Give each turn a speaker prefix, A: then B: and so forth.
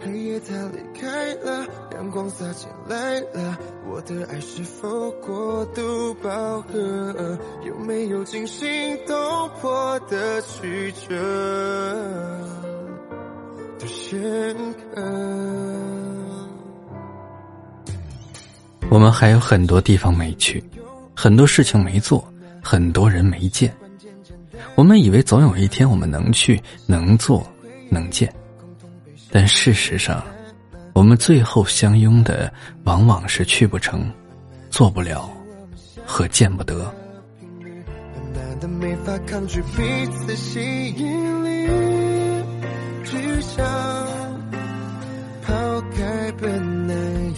A: 黑夜它离开了，阳光洒进来了，我的爱是否过度饱和？有没有惊心动魄的曲折的深刻？
B: 我们还有很多地方没去，很多事情没做，很多人没见。我们以为总有一天我们能去、能做、能见，但事实上，我们最后相拥的往往是去不成、做不了和见不得。
A: 抛开本能